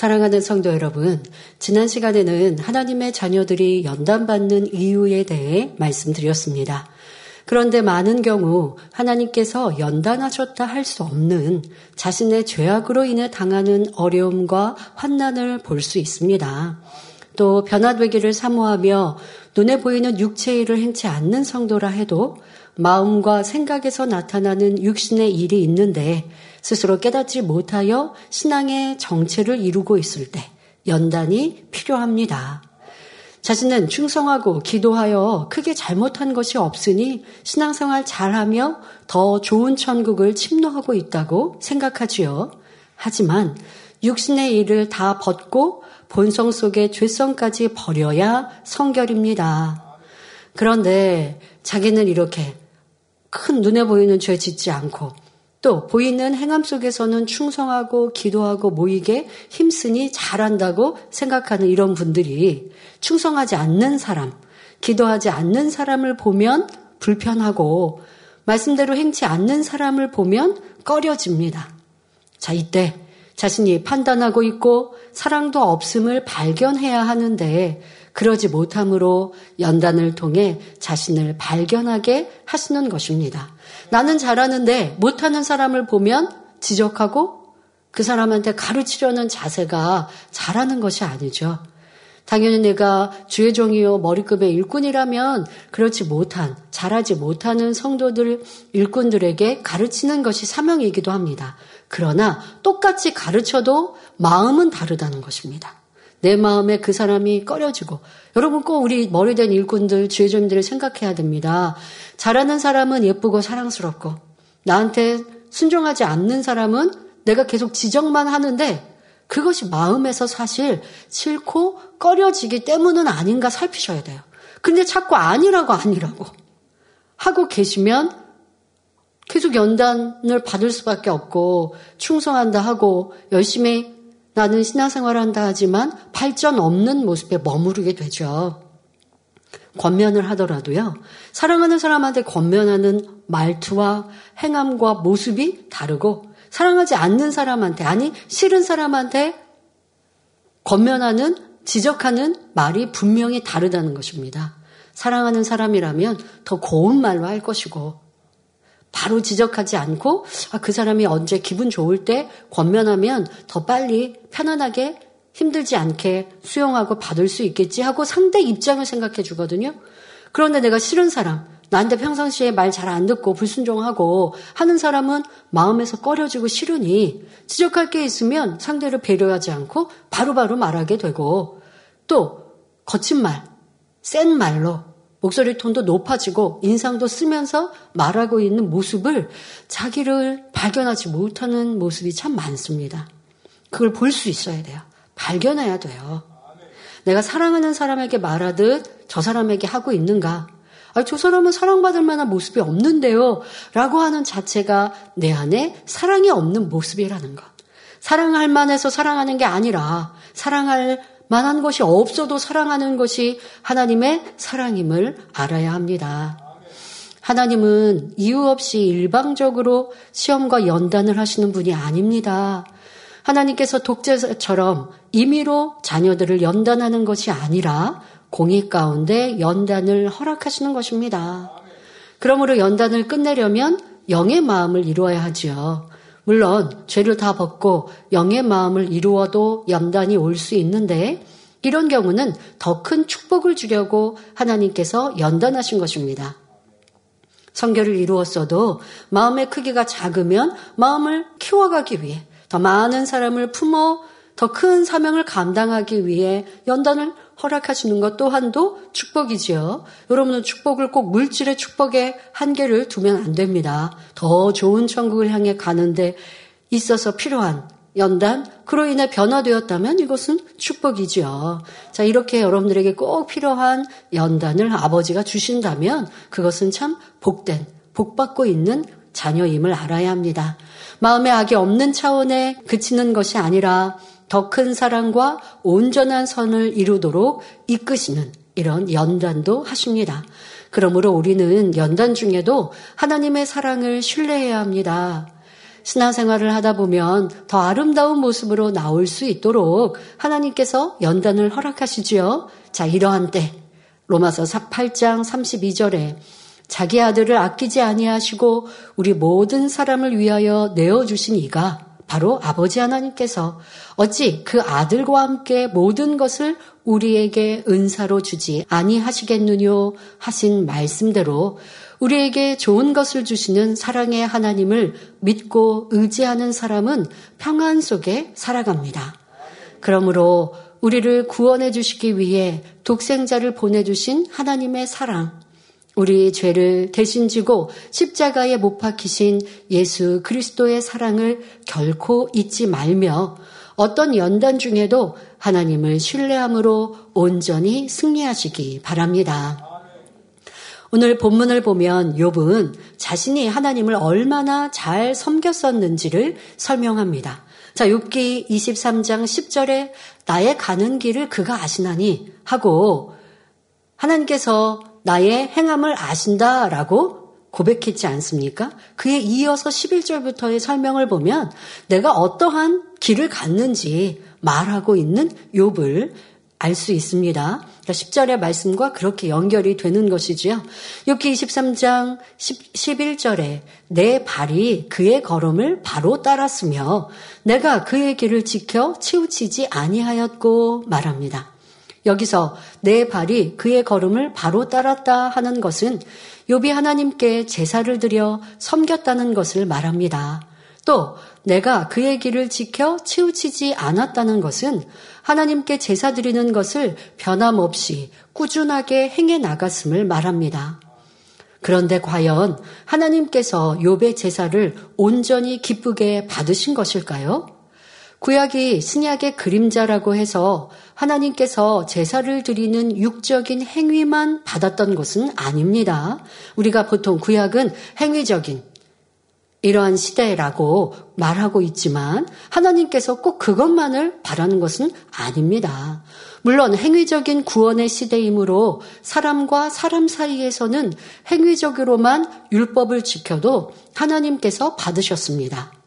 사랑하는 성도 여러분, 지난 시간에는 하나님의 자녀들이 연단받는 이유에 대해 말씀드렸습니다. 그런데 많은 경우 하나님께서 연단하셨다 할 수 없는 자신의 죄악으로 인해 당하는 어려움과 환난을 볼 수 있습니다. 또 변화되기를 사모하며 눈에 보이는 육체의 일을 행치 않는 성도라 해도 마음과 생각에서 나타나는 육신의 일이 있는데 스스로 깨닫지 못하여 신앙의 정체를 이루고 있을 때 연단이 필요합니다. 자신은 충성하고 기도하여 크게 잘못한 것이 없으니 신앙생활 잘하며 더 좋은 천국을 침노하고 있다고 생각하지요. 하지만 육신의 일을 다 벗고 본성 속의 죄성까지 버려야 성결입니다. 그런데 자기는 이렇게 큰 눈에 보이는 죄 짓지 않고 또 보이는 행함 속에서는 충성하고 기도하고 모이게 힘쓰니 잘한다고 생각하는 이런 분들이 충성하지 않는 사람, 기도하지 않는 사람을 보면 불편하고 말씀대로 행치 않는 사람을 보면 꺼려집니다. 자, 이때 자신이 판단하고 있고 사랑도 없음을 발견해야 하는데 그러지 못함으로 연단을 통해 자신을 발견하게 하시는 것입니다. 나는 잘하는데 못하는 사람을 보면 지적하고 그 사람한테 가르치려는 자세가 잘하는 것이 아니죠. 당연히 내가 주의 종이요 머리급의 일꾼이라면 그렇지 못한 잘하지 못하는 성도들 일꾼들에게 가르치는 것이 사명이기도 합니다. 그러나 똑같이 가르쳐도 마음은 다르다는 것입니다. 내 마음에 그 사람이 꺼려지고 여러분 꼭 우리 머리된 일꾼들 주의점들을 생각해야 됩니다. 잘하는 사람은 예쁘고 사랑스럽고 나한테 순종하지 않는 사람은 내가 계속 지적만 하는데 그것이 마음에서 사실 싫고 꺼려지기 때문은 아닌가 살피셔야 돼요. 근데 자꾸 아니라고 아니라고 하고 계시면 계속 연단을 받을 수밖에 없고 충성한다 하고 열심히 나는 신앙생활을 한다 하지만 발전 없는 모습에 머무르게 되죠. 권면을 하더라도요. 사랑하는 사람한테 권면하는 말투와 행함과 모습이 다르고 사랑하지 않는 사람한테 아니 싫은 사람한테 권면하는 지적하는 말이 분명히 다르다는 것입니다. 사랑하는 사람이라면 더 고운 말로 할 것이고 바로 지적하지 않고 아, 그 사람이 언제 기분 좋을 때 권면하면 더 빨리 편안하게 힘들지 않게 수용하고 받을 수 있겠지 하고 상대 입장을 생각해 주거든요. 그런데 내가 싫은 사람, 나한테 평상시에 말 잘 안 듣고 불순종하고 하는 사람은 마음에서 꺼려지고 싫으니 지적할 게 있으면 상대를 배려하지 않고 바로바로 바로 말하게 되고 또 거친 말, 센 말로 목소리 톤도 높아지고 인상도 쓰면서 말하고 있는 모습을 자기를 발견하지 못하는 모습이 참 많습니다. 그걸 볼 수 있어야 돼요. 발견해야 돼요. 내가 사랑하는 사람에게 말하듯 저 사람에게 하고 있는가? 아, 저 사람은 사랑받을 만한 모습이 없는데요. 라고 하는 자체가 내 안에 사랑이 없는 모습이라는 것. 사랑할 만해서 사랑하는 게 아니라 사랑할 만한 것이 없어도 사랑하는 것이 하나님의 사랑임을 알아야 합니다. 하나님은 이유 없이 일방적으로 시험과 연단을 하시는 분이 아닙니다. 하나님께서 독재자처럼 임의로 자녀들을 연단하는 것이 아니라 공의 가운데 연단을 허락하시는 것입니다. 그러므로 연단을 끝내려면 영의 마음을 이루어야 하지요. 물론 죄를 다 벗고 영의 마음을 이루어도 연단이 올 수 있는데 이런 경우는 더 큰 축복을 주려고 하나님께서 연단하신 것입니다. 성결을 이루었어도 마음의 크기가 작으면 마음을 키워가기 위해 더 많은 사람을 품어 더 큰 사명을 감당하기 위해 연단을 허락하시는 것 또한도 축복이지요. 여러분은 축복을 꼭 물질의 축복에 한계를 두면 안 됩니다. 더 좋은 천국을 향해 가는데 있어서 필요한 연단, 그로 인해 변화되었다면 이것은 축복이지요. 자, 이렇게 여러분들에게 꼭 필요한 연단을 아버지가 주신다면 그것은 참 복된, 복받고 있는 자녀임을 알아야 합니다. 마음의 악이 없는 차원에 그치는 것이 아니라 더 큰 사랑과 온전한 선을 이루도록 이끄시는 이런 연단도 하십니다. 그러므로 우리는 연단 중에도 하나님의 사랑을 신뢰해야 합니다. 신앙생활을 하다 보면 더 아름다운 모습으로 나올 수 있도록 하나님께서 연단을 허락하시지요. 자, 이러한 때 로마서 8장 32절에 자기 아들을 아끼지 아니하시고 우리 모든 사람을 위하여 내어 주신 이가 바로 아버지 하나님께서 어찌 그 아들과 함께 모든 것을 우리에게 은사로 주지 아니하시겠느뇨 하신 말씀대로 우리에게 좋은 것을 주시는 사랑의 하나님을 믿고 의지하는 사람은 평안 속에 살아갑니다. 그러므로 우리를 구원해 주시기 위해 독생자를 보내주신 하나님의 사랑, 우리 죄를 대신 지고 십자가에 못 박히신 예수 그리스도의 사랑을 결코 잊지 말며 어떤 연단 중에도 하나님을 신뢰함으로 온전히 승리하시기 바랍니다. 오늘 본문을 보면 욥은 자신이 하나님을 얼마나 잘 섬겼었는지를 설명합니다. 자, 욥기 23장 10절에 나의 가는 길을 그가 아시나니 하고 하나님께서 나의 행함을 아신다라고 고백했지 않습니까? 그에 이어서 11절부터의 설명을 보면 내가 어떠한 길을 갔는지 말하고 있는 욥을 알 수 있습니다. 10절의 그러니까 말씀과 그렇게 연결이 되는 것이지요. 욥기 23장 10, 11절에 내 발이 그의 걸음을 바로 따랐으며 내가 그의 길을 지켜 치우치지 아니하였고 말합니다. 여기서 내 발이 그의 걸음을 바로 따랐다 하는 것은 욥이 하나님께 제사를 드려 섬겼다는 것을 말합니다. 또 내가 그의 길을 지켜 치우치지 않았다는 것은 하나님께 제사 드리는 것을 변함없이 꾸준하게 행해 나갔음을 말합니다. 그런데 과연 하나님께서 욥의 제사를 온전히 기쁘게 받으신 것일까요? 구약이 신약의 그림자라고 해서 하나님께서 제사를 드리는 육적인 행위만 받았던 것은 아닙니다. 우리가 보통 구약은 행위적인 이러한 시대라고 말하고 있지만 하나님께서 꼭 그것만을 바라는 것은 아닙니다. 물론 행위적인 구원의 시대이므로 사람과 사람 사이에서는 행위적으로만 율법을 지켜도 하나님께서 받으셨습니다.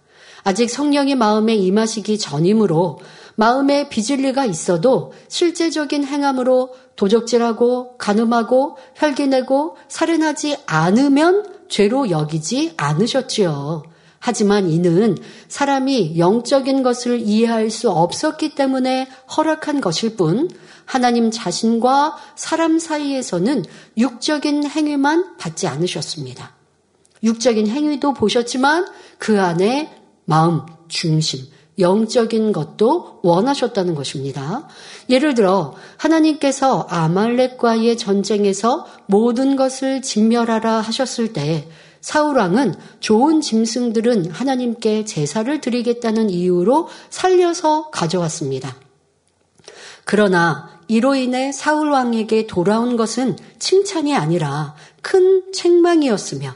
아직 성령이 마음에 임하시기 전이므로 마음에 비질리가 있어도 실제적인 행함으로 도적질하고 간음하고 혈기내고 살인하지 않으면 죄로 여기지 않으셨지요. 하지만 이는 사람이 영적인 것을 이해할 수 없었기 때문에 허락한 것일 뿐 하나님 자신과 사람 사이에서는 육적인 행위만 받지 않으셨습니다. 육적인 행위도 보셨지만 그 안에 마음, 중심, 영적인 것도 원하셨다는 것입니다. 예를 들어 하나님께서 아말렉과의 전쟁에서 모든 것을 진멸하라 하셨을 때 사울 왕은 좋은 짐승들은 하나님께 제사를 드리겠다는 이유로 살려서 가져왔습니다. 그러나 이로 인해 사울 왕에게 돌아온 것은 칭찬이 아니라 큰 책망이었으며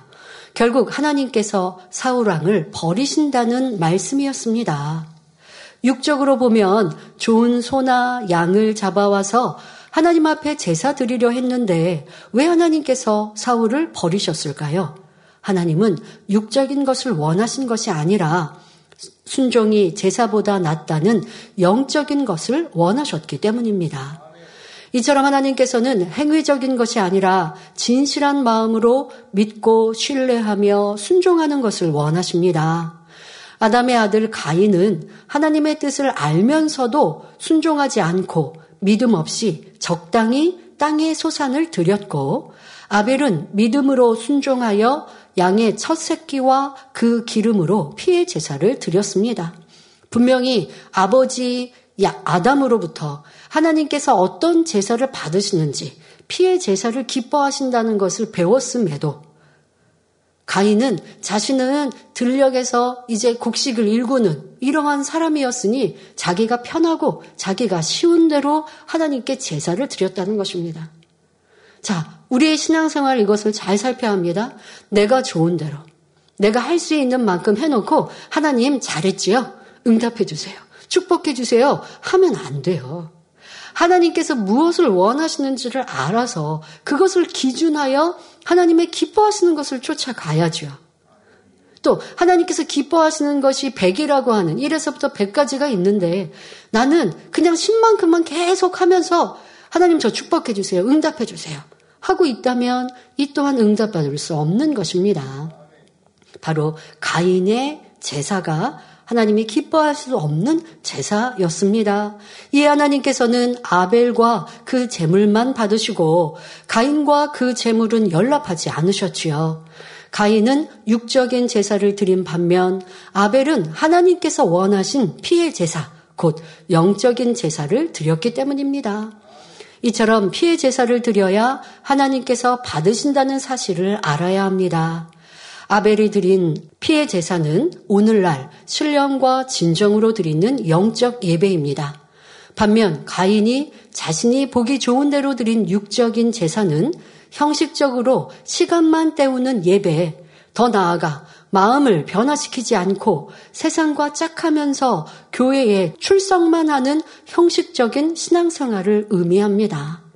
결국 하나님께서 사울왕을 버리신다는 말씀이었습니다. 육적으로 보면 좋은 소나 양을 잡아와서 하나님 앞에 제사 드리려 했는데 왜 하나님께서 사울을 버리셨을까요? 하나님은 육적인 것을 원하신 것이 아니라 순종이 제사보다 낫다는 영적인 것을 원하셨기 때문입니다. 이처럼 하나님께서는 행위적인 것이 아니라 진실한 마음으로 믿고 신뢰하며 순종하는 것을 원하십니다. 아담의 아들 가인은 하나님의 뜻을 알면서도 순종하지 않고 믿음 없이 적당히 땅의 소산을 드렸고 아벨은 믿음으로 순종하여 양의 첫 새끼와 그 기름으로 피해 제사를 드렸습니다. 분명히 아버지 아담으로부터 하나님께서 어떤 제사를 받으시는지 피해 제사를 기뻐하신다는 것을 배웠음에도 가인은 자신은 들녘에서 이제 곡식을 일구는 이러한 사람이었으니 자기가 편하고 자기가 쉬운 대로 하나님께 제사를 드렸다는 것입니다. 자, 우리의 신앙생활 이것을 잘 살펴야 합니다. 내가 좋은 대로, 내가 할 수 있는 만큼 해놓고 하나님 잘했지요? 응답해 주세요. 축복해 주세요. 하면 안 돼요. 하나님께서 무엇을 원하시는지를 알아서 그것을 기준하여 하나님의 기뻐하시는 것을 쫓아가야죠. 또또 하나님께서 기뻐하시는 것이 100이라고 하는 1에서부터 100까지가 있는데 나는 그냥 10만큼만 계속 하면서 하나님 저 축복해 주세요. 응답해 주세요. 하고 있다면 이 또한 응답받을 수 없는 것입니다. 바로 가인의 제사가 하나님이 기뻐할 수 없는 제사였습니다. 이 하나님께서는 아벨과 그 제물만 받으시고 가인과 그 제물은 연락하지 않으셨지요. 가인은 육적인 제사를 드린 반면 아벨은 하나님께서 원하신 피해 제사, 곧 영적인 제사를 드렸기 때문입니다. 이처럼 피해 제사를 드려야 하나님께서 받으신다는 사실을 알아야 합니다. 아벨이 드린 피해 제사는 오늘날 신령과 진정으로 드리는 영적 예배입니다. 반면 가인이 자신이 보기 좋은 대로 드린 육적인 제사는 형식적으로 시간만 때우는 예배, 더 나아가 마음을 변화시키지 않고 세상과 짝하면서 교회에 출석만 하는 형식적인 신앙생활을 의미합니다.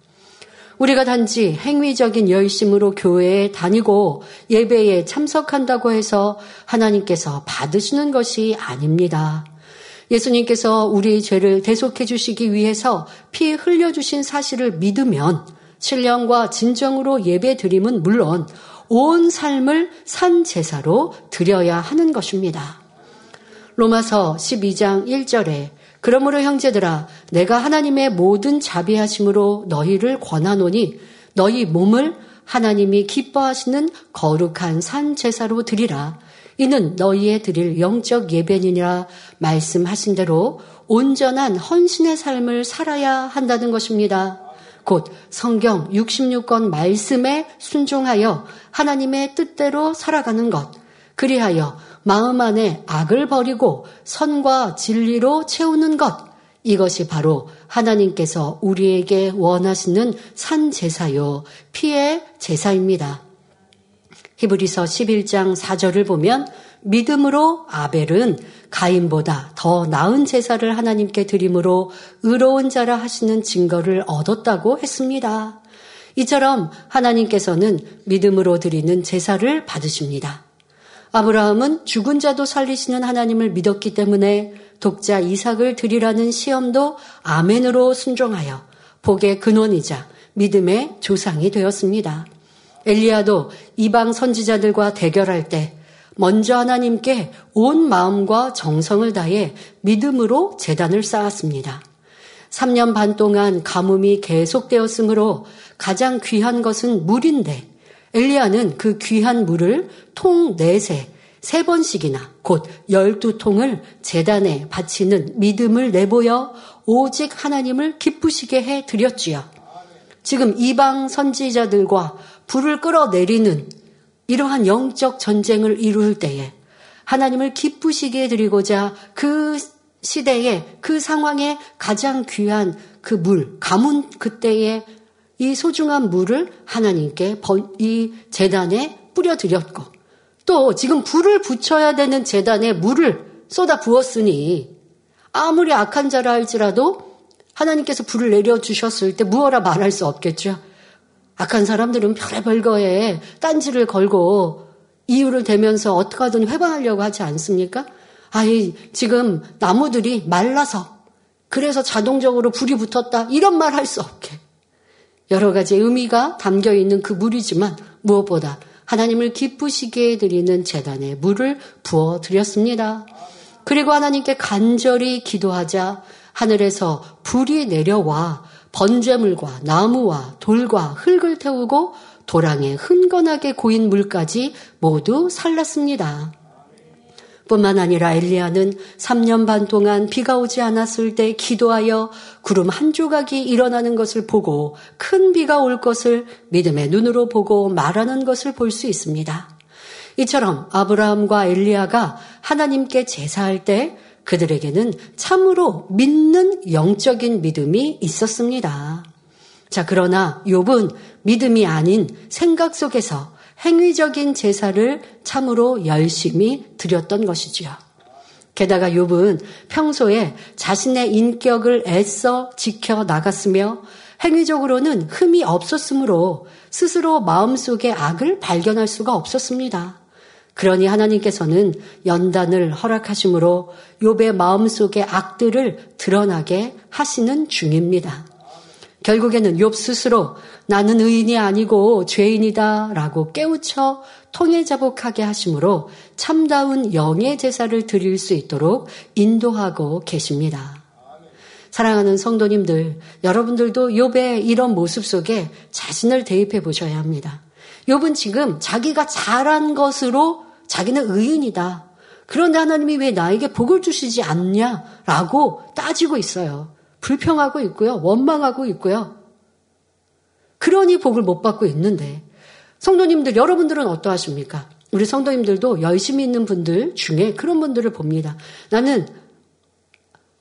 우리가 단지 행위적인 열심으로 교회에 다니고 예배에 참석한다고 해서 하나님께서 받으시는 것이 아닙니다. 예수님께서 우리 죄를 대속해 주시기 위해서 피 흘려 주신 사실을 믿으면 신령과 진정으로 예배 드림은 물론 온 삶을 산 제사로 드려야 하는 것입니다. 로마서 12장 1절에 그러므로 형제들아 내가 하나님의 모든 자비하심으로 너희를 권하노니 너희 몸을 하나님이 기뻐하시는 거룩한 산 제사로 드리라. 이는 너희의 드릴 영적 예배니라 말씀하신 대로 온전한 헌신의 삶을 살아야 한다는 것입니다. 곧 성경 66권 말씀에 순종하여 하나님의 뜻대로 살아가는 것. 그리하여 마음 안에 악을 버리고 선과 진리로 채우는 것. 이것이 바로 하나님께서 우리에게 원하시는 산 제사요, 피의 제사입니다. 히브리서 11장 4절을 보면 믿음으로 아벨은 가인보다 더 나은 제사를 하나님께 드림으로 의로운 자라 하시는 증거를 얻었다고 했습니다. 이처럼 하나님께서는 믿음으로 드리는 제사를 받으십니다. 아브라함은 죽은 자도 살리시는 하나님을 믿었기 때문에 독자 이삭을 드리라는 시험도 아멘으로 순종하여 복의 근원이자 믿음의 조상이 되었습니다. 엘리야도 이방 선지자들과 대결할 때 먼저 하나님께 온 마음과 정성을 다해 믿음으로 재단을 쌓았습니다. 3년 반 동안 가뭄이 계속되었으므로 가장 귀한 것은 물인데 엘리야는 그 귀한 물을 통 넷에 세 번씩이나 곧 열두 통을 재단에 바치는 믿음을 내보여 오직 하나님을 기쁘시게 해 드렸지요. 지금 이방 선지자들과 불을 끌어내리는 이러한 영적 전쟁을 이룰 때에 하나님을 기쁘시게 드리고자 그 시대에 그 상황에 가장 귀한 그 물, 가문 그때에 이 소중한 물을 하나님께 이 재단에 뿌려드렸고 또 지금 불을 붙여야 되는 재단에 물을 쏟아 부었으니 아무리 악한 자라 할지라도 하나님께서 불을 내려주셨을 때 무어라 말할 수 없겠죠. 악한 사람들은 별의별 거에 딴지를 걸고 이유를 대면서 어떻게든 회방하려고 하지 않습니까? 아이, 지금 나무들이 말라서 그래서 자동적으로 불이 붙었다. 이런 말 할 수 없게. 여러 가지 의미가 담겨 있는 그 물이지만 무엇보다 하나님을 기쁘시게 드리는 재단에 물을 부어 드렸습니다. 그리고 하나님께 간절히 기도하자 하늘에서 불이 내려와 번제물과 나무와 돌과 흙을 태우고 도랑에 흥건하게 고인 물까지 모두 살랐습니다. 뿐만 아니라 엘리야는 3년 반 동안 비가 오지 않았을 때 기도하여 구름 한 조각이 일어나는 것을 보고 큰 비가 올 것을 믿음의 눈으로 보고 말하는 것을 볼 수 있습니다. 이처럼 아브라함과 엘리야가 하나님께 제사할 때 그들에게는 참으로 믿는 영적인 믿음이 있었습니다. 자, 그러나 욥은 믿음이 아닌 생각 속에서 행위적인 제사를 참으로 열심히 드렸던 것이지요. 게다가 욥은 평소에 자신의 인격을 애써 지켜 나갔으며 행위적으로는 흠이 없었으므로 스스로 마음속에 악을 발견할 수가 없었습니다. 그러니 하나님께서는 연단을 허락하심으로 욥의 마음속의 악들을 드러나게 하시는 중입니다. 결국에는 욥 스스로 나는 의인이 아니고 죄인이다라고 깨우쳐 통일자복하게 하심으로 참다운 영의 제사를 드릴 수 있도록 인도하고 계십니다. 사랑하는 성도님들, 여러분들도 욥의 이런 모습 속에 자신을 대입해 보셔야 합니다. 욥은 지금 자기가 잘한 것으로 자기는 의인이다. 그런데 하나님이 왜 나에게 복을 주시지 않냐라고 따지고 있어요. 불평하고 있고요. 원망하고 있고요. 그러니 복을 못 받고 있는데 성도님들 여러분들은 어떠하십니까? 우리 성도님들도 열심히 있는 분들 중에 그런 분들을 봅니다. 나는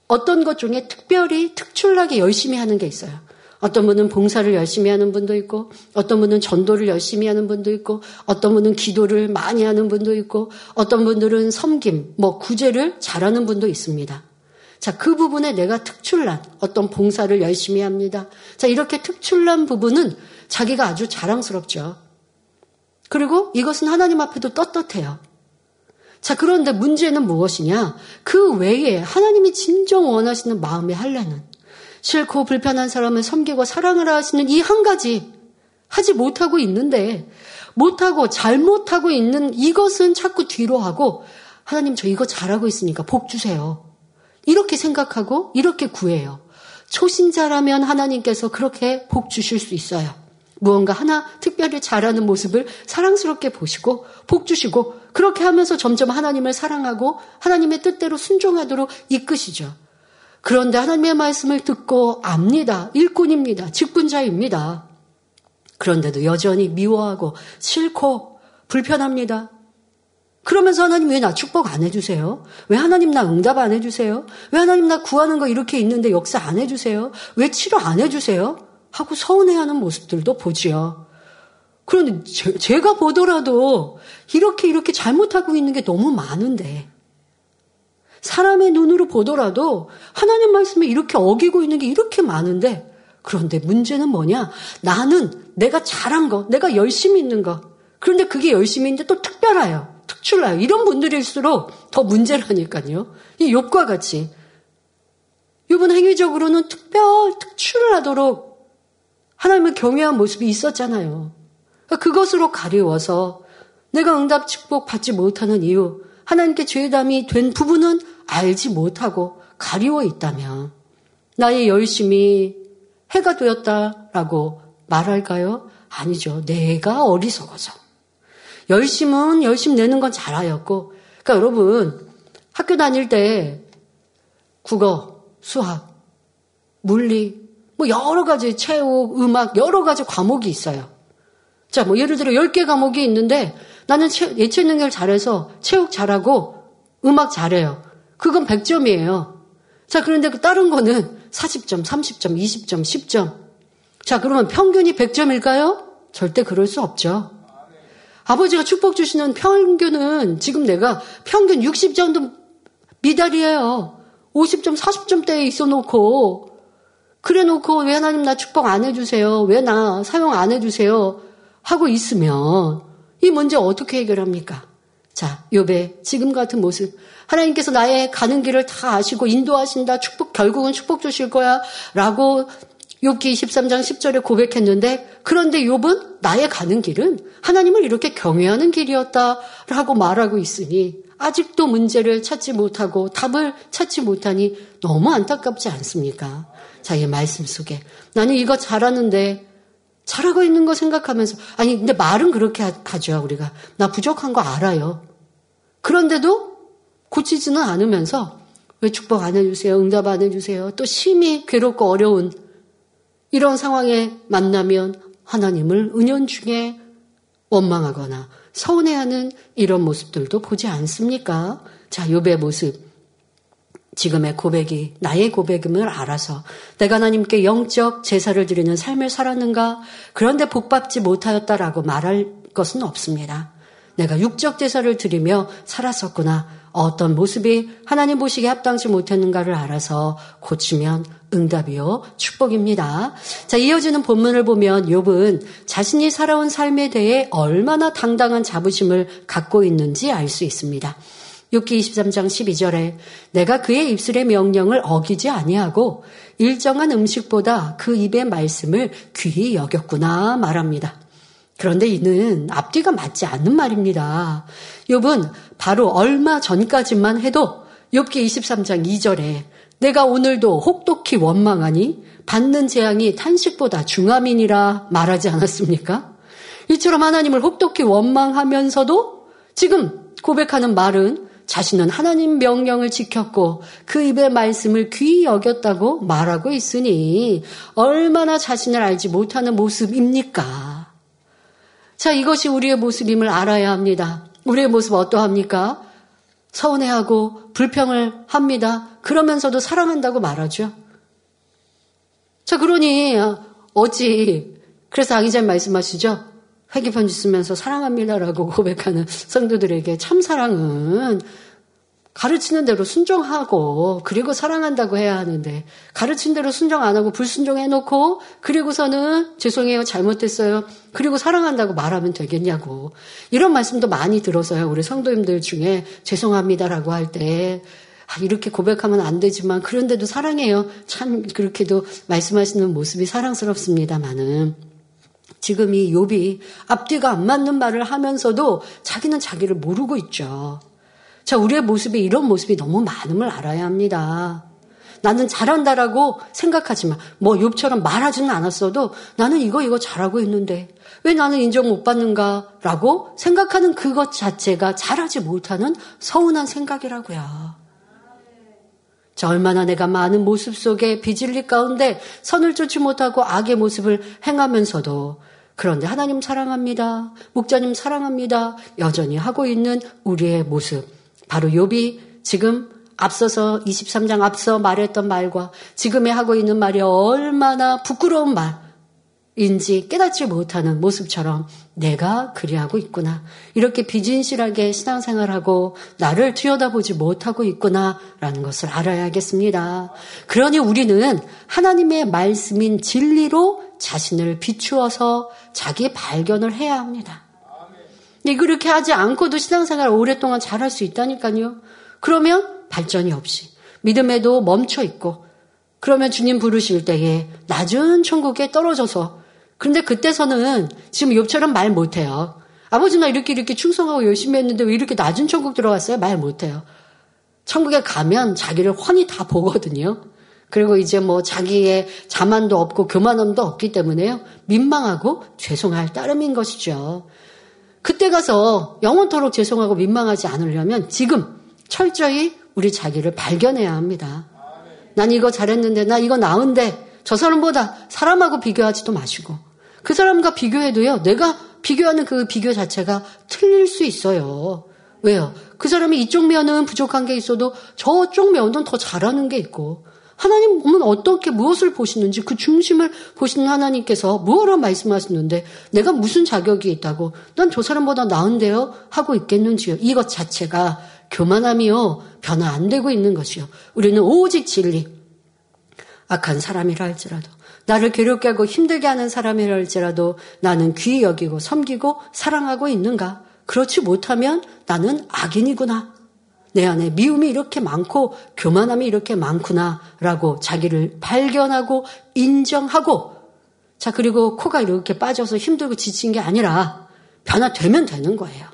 어떤 것 중에 특별히 특출나게 열심히 하는 게 있어요. 어떤 분은 봉사를 열심히 하는 분도 있고, 어떤 분은 전도를 열심히 하는 분도 있고, 어떤 분은 기도를 많이 하는 분도 있고, 어떤 분들은 섬김, 뭐 구제를 잘하는 분도 있습니다. 자, 그 부분에 내가 특출난 어떤 봉사를 열심히 합니다. 자, 이렇게 특출난 부분은 자기가 아주 자랑스럽죠. 그리고 이것은 하나님 앞에도 떳떳해요. 자, 그런데 문제는 무엇이냐? 그 외에 하나님이 진정 원하시는 마음의 할례는 싫고 불편한 사람을 섬기고 사랑을 하시는 이 한 가지 하지 못하고 있는데 못하고 잘못하고 있는 이것은 자꾸 뒤로 하고 하나님 저 이거 잘하고 있으니까 복 주세요. 이렇게 생각하고 이렇게 구해요. 초신자라면 하나님께서 그렇게 복 주실 수 있어요. 무언가 하나 특별히 잘하는 모습을 사랑스럽게 보시고 복 주시고 그렇게 하면서 점점 하나님을 사랑하고 하나님의 뜻대로 순종하도록 이끄시죠. 그런데 하나님의 말씀을 듣고 압니다. 일꾼입니다. 직분자입니다. 그런데도 여전히 미워하고 싫고 불편합니다. 그러면서 하나님 왜 나 축복 안 해주세요? 왜 하나님 나 응답 안 해주세요? 왜 하나님 나 구하는 거 이렇게 있는데 역사 안 해주세요? 왜 치료 안 해주세요? 하고 서운해하는 모습들도 보지요. 그런데 제, 가 보더라도 이렇게 이렇게 잘못하고 있는 게 너무 많은데 사람의 눈으로 보더라도 하나님 말씀에 이렇게 어기고 있는 게 이렇게 많은데 그런데 문제는 뭐냐? 나는 내가 잘한 거, 내가 열심히 있는 거. 그런데 그게 열심히인데 또 특별해요. 특출나요. 이런 분들일수록 더 문제라니까요. 이 욕과 같이. 이분 행위적으로는 특별, 특출하도록 하나님을 경외한 모습이 있었잖아요. 그러니까 그것으로 가리워서 내가 응답 축복 받지 못하는 이유, 하나님께 죄담이 된 부분은 알지 못하고 가리워 있다면 나의 열심이 해가 되었다라고 말할까요? 아니죠. 내가 어리석어서. 열심은 열심 내는 건 잘하였고, 그러니까 여러분 학교 다닐 때 국어, 수학, 물리, 뭐 여러 가지 체육, 음악, 여러 가지 과목이 있어요. 자, 뭐 예를 들어 10개 과목이 있는데 나는 예체 능력을 잘해서 체육 잘하고 음악 잘해요. 그건 100점이에요. 자, 그런데 그 다른 거는 40점, 30점, 20점, 10점. 자, 그러면 평균이 100점일까요? 절대 그럴 수 없죠. 아버지가 축복 주시는 평균은 지금 내가 평균 60점도 미달이에요. 50점, 40점대에 있어 놓고, 그래 놓고 왜 하나님 나 축복 안 해주세요? 왜 나 사용 안 해주세요? 하고 있으면 이 문제 어떻게 해결합니까? 자, 요배 지금 같은 모습. 하나님께서 나의 가는 길을 다 아시고 인도하신다. 축복 결국은 축복 주실 거야라고 욥기 23장 10절에 고백했는데 그런데 욥은 나의 가는 길은 하나님을 이렇게 경외하는 길이었다라고 말하고 있으니 아직도 문제를 찾지 못하고 답을 찾지 못하니 너무 안타깝지 않습니까? 자, 이 말씀 속에 나는 이거 잘하는데 잘하고 있는 거 생각하면서 아니 근데 말은 그렇게 하죠 우리가 나 부족한 거 알아요. 그런데도 고치지는 않으면서 왜 축복 안 해주세요 응답 안 해주세요 또 심히 괴롭고 어려운 이런 상황에 만나면 하나님을 은연 중에 원망하거나 서운해하는 이런 모습들도 보지 않습니까? 자, 욥의 모습. 지금의 고백이 나의 고백임을 알아서 내가 하나님께 영적 제사를 드리는 삶을 살았는가? 그런데 복받지 못하였다라고 말할 것은 없습니다. 내가 육적 제사를 드리며 살았었구나. 어떤 모습이 하나님 보시기에 합당치 못했는가를 알아서 고치면 응답이요 축복입니다. 자 이어지는 본문을 보면 욥은 자신이 살아온 삶에 대해 얼마나 당당한 자부심을 갖고 있는지 알 수 있습니다. 욥기 23장 12절에 내가 그의 입술의 명령을 어기지 아니하고 일정한 음식보다 그 입의 말씀을 귀히 여겼구나 말합니다. 그런데 이는 앞뒤가 맞지 않는 말입니다. 욥은 바로 얼마 전까지만 해도 욥기 23장 2절에 내가 오늘도 혹독히 원망하니 받는 재앙이 탄식보다 중함이니라 말하지 않았습니까? 이처럼 하나님을 혹독히 원망하면서도 지금 고백하는 말은 자신은 하나님 명령을 지켰고 그 입의 말씀을 귀히 여겼다고 말하고 있으니 얼마나 자신을 알지 못하는 모습입니까? 자, 이것이 우리의 모습임을 알아야 합니다. 우리의 모습 어떠합니까? 서운해하고 불평을 합니다. 그러면서도 사랑한다고 말하죠. 자, 그러니 어찌 그래서 아기자님 말씀하시죠. 회개편지 쓰면서 사랑합니다라고 고백하는 성도들에게 참 사랑은 가르치는 대로 순종하고 그리고 사랑한다고 해야 하는데 가르친 대로 순종 안 하고 불순종해 놓고 그리고서는 죄송해요 잘못했어요 그리고 사랑한다고 말하면 되겠냐고. 이런 말씀도 많이 들어서요. 우리 성도님들 중에 죄송합니다라고 할때. 아, 이렇게 고백하면 안 되지만 그런데도 사랑해요. 참 그렇게도 말씀하시는 모습이 사랑스럽습니다만은. 지금 이 욥이 앞뒤가 안 맞는 말을 하면서도 자기는 자기를 모르고 있죠. 자, 우리의 모습이 이런 모습이 너무 많음을 알아야 합니다. 나는 잘한다라고 생각하지만 뭐 욥처럼 말하지는 않았어도 나는 이거 이거 잘하고 있는데 왜 나는 인정 못 받는가라고 생각하는 그것 자체가 잘하지 못하는 서운한 생각이라고요. 자, 얼마나 내가 많은 모습 속에 비질리 가운데 선을 쫓지 못하고 악의 모습을 행하면서도 그런데 하나님 사랑합니다. 목자님 사랑합니다. 여전히 하고 있는 우리의 모습. 바로 욥이 지금 앞서서 23장 앞서 말했던 말과 지금에 하고 있는 말이 얼마나 부끄러운 말인지 깨닫지 못하는 모습처럼 내가 그리하고 있구나. 이렇게 비진실하게 신앙생활하고 나를 들여다보지 못하고 있구나라는 것을 알아야겠습니다. 그러니 우리는 하나님의 말씀인 진리로 자신을 비추어서 자기 발견을 해야 합니다. 네, 그렇게 하지 않고도 신앙생활 오랫동안 잘할 수 있다니까요. 그러면 발전이 없이 믿음에도 멈춰 있고 그러면 주님 부르실 때에 낮은 천국에 떨어져서 그런데 그때서는 지금 욥처럼 말 못해요. 아버지 나 이렇게 이렇게 충성하고 열심히 했는데 왜 이렇게 낮은 천국 들어갔어요? 말 못해요. 천국에 가면 자기를 훤히 다 보거든요. 그리고 이제 뭐 자기의 자만도 없고 교만함도 없기 때문에요. 민망하고 죄송할 따름인 것이죠. 그때 가서 영원토록 죄송하고 민망하지 않으려면 지금 철저히 우리 자기를 발견해야 합니다. 난 이거 잘했는데, 나 이거 나은데, 저 사람보다 사람하고 비교하지도 마시고, 그 사람과 비교해도요, 내가 비교하는 그 비교 자체가 틀릴 수 있어요. 왜요? 그 사람이 이쪽 면은 부족한 게 있어도 저쪽 면은 더 잘하는 게 있고, 하나님은 어떻게 무엇을 보시는지 그 중심을 보시는 하나님께서 무엇을 말씀하시는데 내가 무슨 자격이 있다고 난 저 사람보다 나은데요 하고 있겠는지요. 이것 자체가 교만함이요 변화 안 되고 있는 것이요. 우리는 오직 진리 악한 사람이라 할지라도 나를 괴롭게 하고 힘들게 하는 사람이라 할지라도 나는 귀히 여기고 섬기고 사랑하고 있는가? 그렇지 못하면 나는 악인이구나. 내 안에 미움이 이렇게 많고 교만함이 이렇게 많구나라고 자기를 발견하고 인정하고 자 그리고 코가 이렇게 빠져서 힘들고 지친 게 아니라 변화되면 되는 거예요.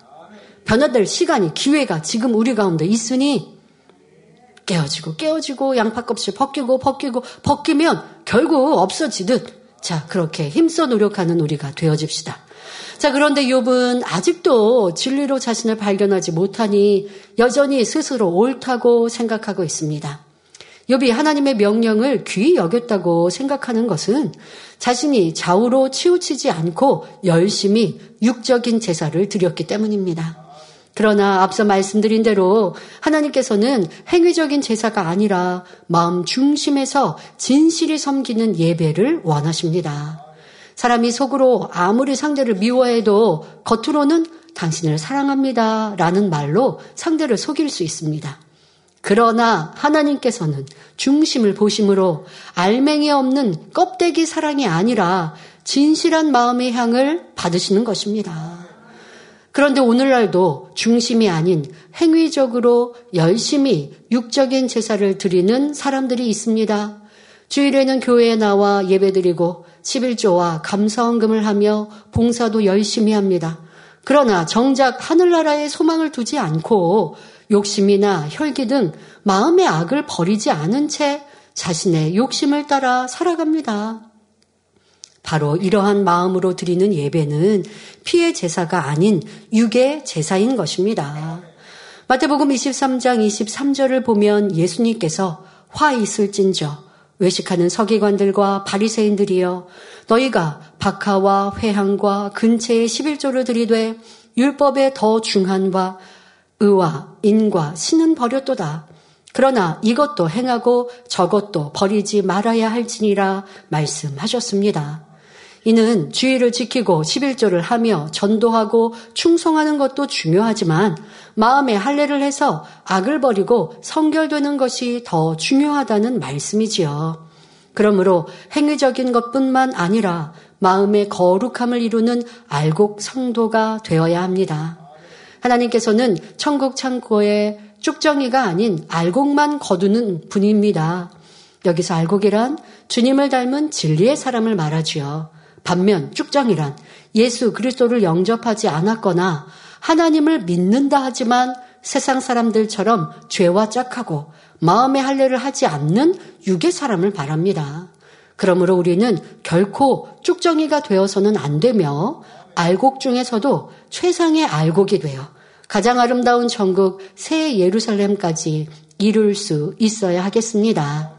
변화될 시간이 기회가 지금 우리 가운데 있으니 깨어지고 깨어지고 양파껍질 벗기고 벗기고 벗기면 결국 없어지듯 자 그렇게 힘써 노력하는 우리가 되어집시다. 자 그런데 욥은 아직도 진리로 자신을 발견하지 못하니 여전히 스스로 옳다고 생각하고 있습니다. 욥이 하나님의 명령을 귀히 여겼다고 생각하는 것은 자신이 좌우로 치우치지 않고 열심히 육적인 제사를 드렸기 때문입니다. 그러나 앞서 말씀드린 대로 하나님께서는 행위적인 제사가 아니라 마음 중심에서 진실이 섬기는 예배를 원하십니다. 사람이 속으로 아무리 상대를 미워해도 겉으로는 당신을 사랑합니다. 라는 말로 상대를 속일 수 있습니다. 그러나 하나님께서는 중심을 보심으로 알맹이 없는 껍데기 사랑이 아니라 진실한 마음의 향을 받으시는 것입니다. 그런데 오늘날도 중심이 아닌 행위적으로 열심히 육적인 제사를 드리는 사람들이 있습니다. 주일에는 교회에 나와 예배드리고 11조와 감사원금을 하며 봉사도 열심히 합니다. 그러나 정작 하늘나라에 소망을 두지 않고 욕심이나 혈기 등 마음의 악을 버리지 않은 채 자신의 욕심을 따라 살아갑니다. 바로 이러한 마음으로 드리는 예배는 피의 제사가 아닌 육의 제사인 것입니다. 마태복음 23장 23절을 보면 예수님께서 화 있을진저 외식하는 서기관들과 바리새인들이여 너희가 박하와 회향과 근체의 11조를 드리되 율법에 더 중한과 의와 인과 신은 버렸도다. 그러나 이것도 행하고 저것도 버리지 말아야 할지니라 말씀하셨습니다. 이는 주의를 지키고 11조를 하며 전도하고 충성하는 것도 중요하지만 마음에 할례를 해서 악을 버리고 성결되는 것이 더 중요하다는 말씀이지요. 그러므로 행위적인 것뿐만 아니라 마음의 거룩함을 이루는 알곡 성도가 되어야 합니다. 하나님께서는 천국 창고에 쭉정이가 아닌 알곡만 거두는 분입니다. 여기서 알곡이란 주님을 닮은 진리의 사람을 말하지요. 반면 쭉정이란 예수 그리스도를 영접하지 않았거나 하나님을 믿는다 하지만 세상 사람들처럼 죄와 짝하고 마음의 할례를 하지 않는 육의 사람을 말합니다. 그러므로 우리는 결코 쭉정이가 되어서는 안 되며 알곡 중에서도 최상의 알곡이 되어 가장 아름다운 전국 새 예루살렘까지 이룰 수 있어야 하겠습니다.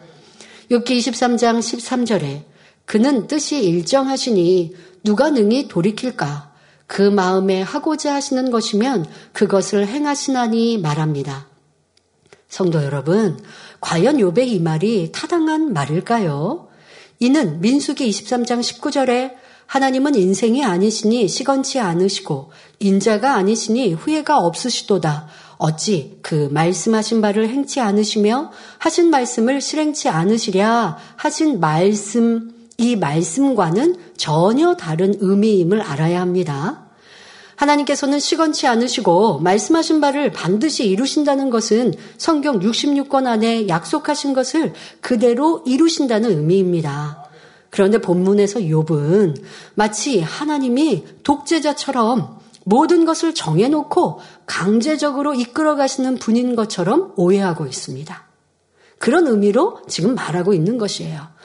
6기 23장 13절에 그는 뜻이 일정하시니 누가 능히 돌이킬까? 그 마음에 하고자 하시는 것이면 그것을 행하시나니 말합니다. 성도 여러분, 과연 요배 이 말이 타당한 말일까요? 이는 민수기 23장 19절에 하나님은 인생이 아니시니 시건치 않으시고 인자가 아니시니 후회가 없으시도다. 어찌 그 말씀하신 바를 행치 않으시며 하신 말씀을 실행치 않으시랴 하신 말씀 이 말씀과는 전혀 다른 의미임을 알아야 합니다. 하나님께서는 시건치 않으시고 말씀하신 바를 반드시 이루신다는 것은 성경 66권 안에 약속하신 것을 그대로 이루신다는 의미입니다. 그런데 본문에서 욥은 마치 하나님이 독재자처럼 모든 것을 정해놓고 강제적으로 이끌어 가시는 분인 것처럼 오해하고 있습니다. 그런 의미로 지금 말하고 있는 것이에요.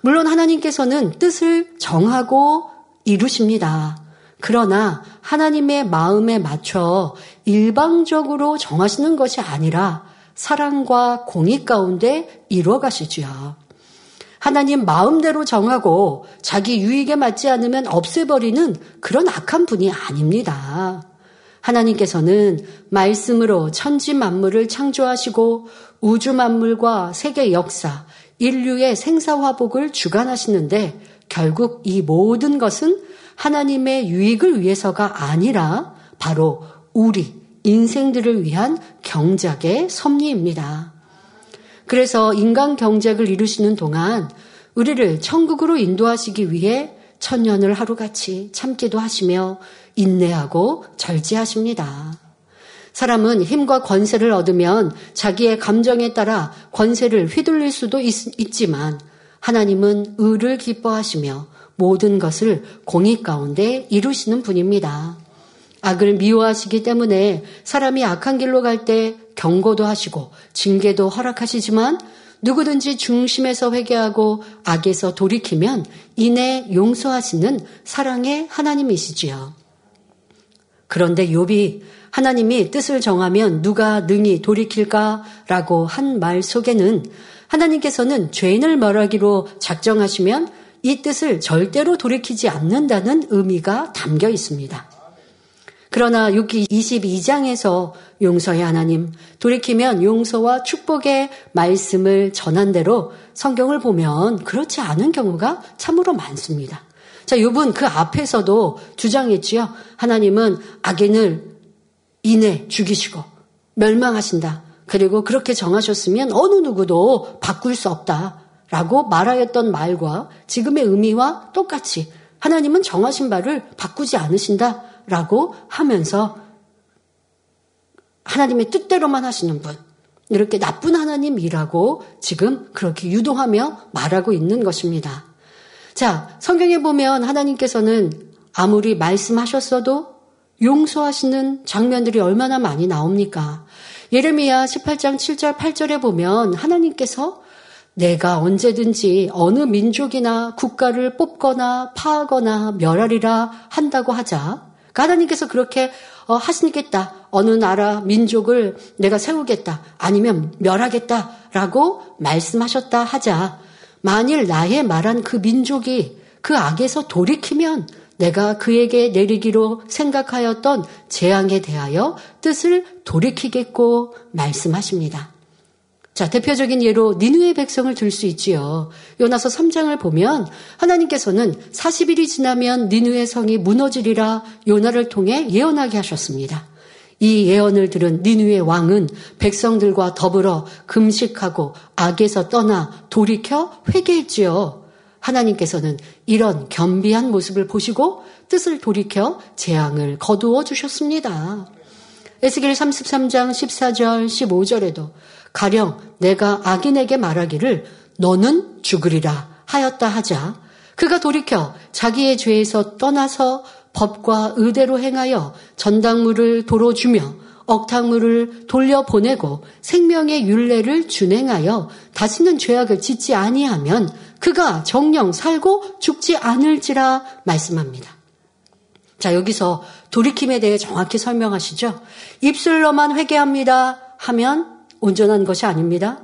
물론 하나님께서는 뜻을 정하고 이루십니다. 그러나 하나님의 마음에 맞춰 일방적으로 정하시는 것이 아니라 사랑과 공의 가운데 이루어 가시지요. 하나님 마음대로 정하고 자기 유익에 맞지 않으면 없애버리는 그런 악한 분이 아닙니다. 하나님께서는 말씀으로 천지 만물을 창조하시고 우주 만물과 세계 역사, 인류의 생사화복을 주관하시는데 결국 이 모든 것은 하나님의 유익을 위해서가 아니라 바로 우리 인생들을 위한 경작의 섭리입니다. 그래서 인간 경작을 이루시는 동안 우리를 천국으로 인도하시기 위해 천년을 하루같이 참기도 하시며 인내하고 절제하십니다. 사람은 힘과 권세를 얻으면 자기의 감정에 따라 권세를 휘둘릴 수도 있, 지만 하나님은 의를 기뻐하시며 모든 것을 공의 가운데 이루시는 분입니다. 악을 미워하시기 때문에 사람이 악한 길로 갈 때 경고도 하시고 징계도 허락하시지만 누구든지 중심에서 회개하고 악에서 돌이키면 이내 용서하시는 사랑의 하나님이시지요. 그런데 욥이 하나님이 뜻을 정하면 누가 능히 돌이킬까라고 한 말 속에는 하나님께서는 죄인을 멸하기로 작정하시면 이 뜻을 절대로 돌이키지 않는다는 의미가 담겨 있습니다. 그러나 6기 22장에서 용서의 하나님, 돌이키면 용서와 축복의 말씀을 전한 대로 성경을 보면 그렇지 않은 경우가 참으로 많습니다. 자, 욥은 그 앞에서도 주장했지요. 하나님은 악인을 인해 죽이시고 멸망하신다. 그리고 그렇게 정하셨으면 어느 누구도 바꿀 수 없다. 라고 말하였던 말과 지금의 의미와 똑같이 하나님은 정하신 바를 바꾸지 않으신다. 라고 하면서 하나님의 뜻대로만 하시는 분. 이렇게 나쁜 하나님이라고 지금 그렇게 유도하며 말하고 있는 것입니다. 자, 성경에 보면 하나님께서는 아무리 말씀하셨어도 용서하시는 장면들이 얼마나 많이 나옵니까? 예레미야 18장 7절 8절에 보면 하나님께서 내가 언제든지 어느 민족이나 국가를 뽑거나 파하거나 멸하리라 한다고 하자. 그러니까 하나님께서 그렇게 어, 하시겠다. 어느 나라 민족을 내가 세우겠다. 아니면 멸하겠다라고 말씀하셨다 하자. 만일 나의 말한 그 민족이 그 악에서 돌이키면 내가 그에게 내리기로 생각하였던 재앙에 대하여 뜻을 돌이키겠고 말씀하십니다. 자, 대표적인 예로 니누의 백성을 들 수 있지요. 요나서 3장을 보면 하나님께서는 40일이 지나면 니누의 성이 무너지리라 요나를 통해 예언하게 하셨습니다. 이 예언을 들은 니누의 왕은 백성들과 더불어 금식하고 악에서 떠나 돌이켜 회개했지요. 하나님께서는 이런 겸비한 모습을 보시고 뜻을 돌이켜 재앙을 거두어 주셨습니다. 에스겔 33장 14절 15절에도 가령 내가 악인에게 말하기를 너는 죽으리라 하였다 하자 그가 돌이켜 자기의 죄에서 떠나서 법과 의대로 행하여 전당물을 도로 주며 억탕물을 돌려보내고 생명의 윤례를 준행하여 다시는 죄악을 짓지 아니하면 그가 정령 살고 죽지 않을지라 말씀합니다. 자, 여기서 돌이킴에 대해 정확히 설명하시죠. 입술로만 회개합니다 하면 온전한 것이 아닙니다.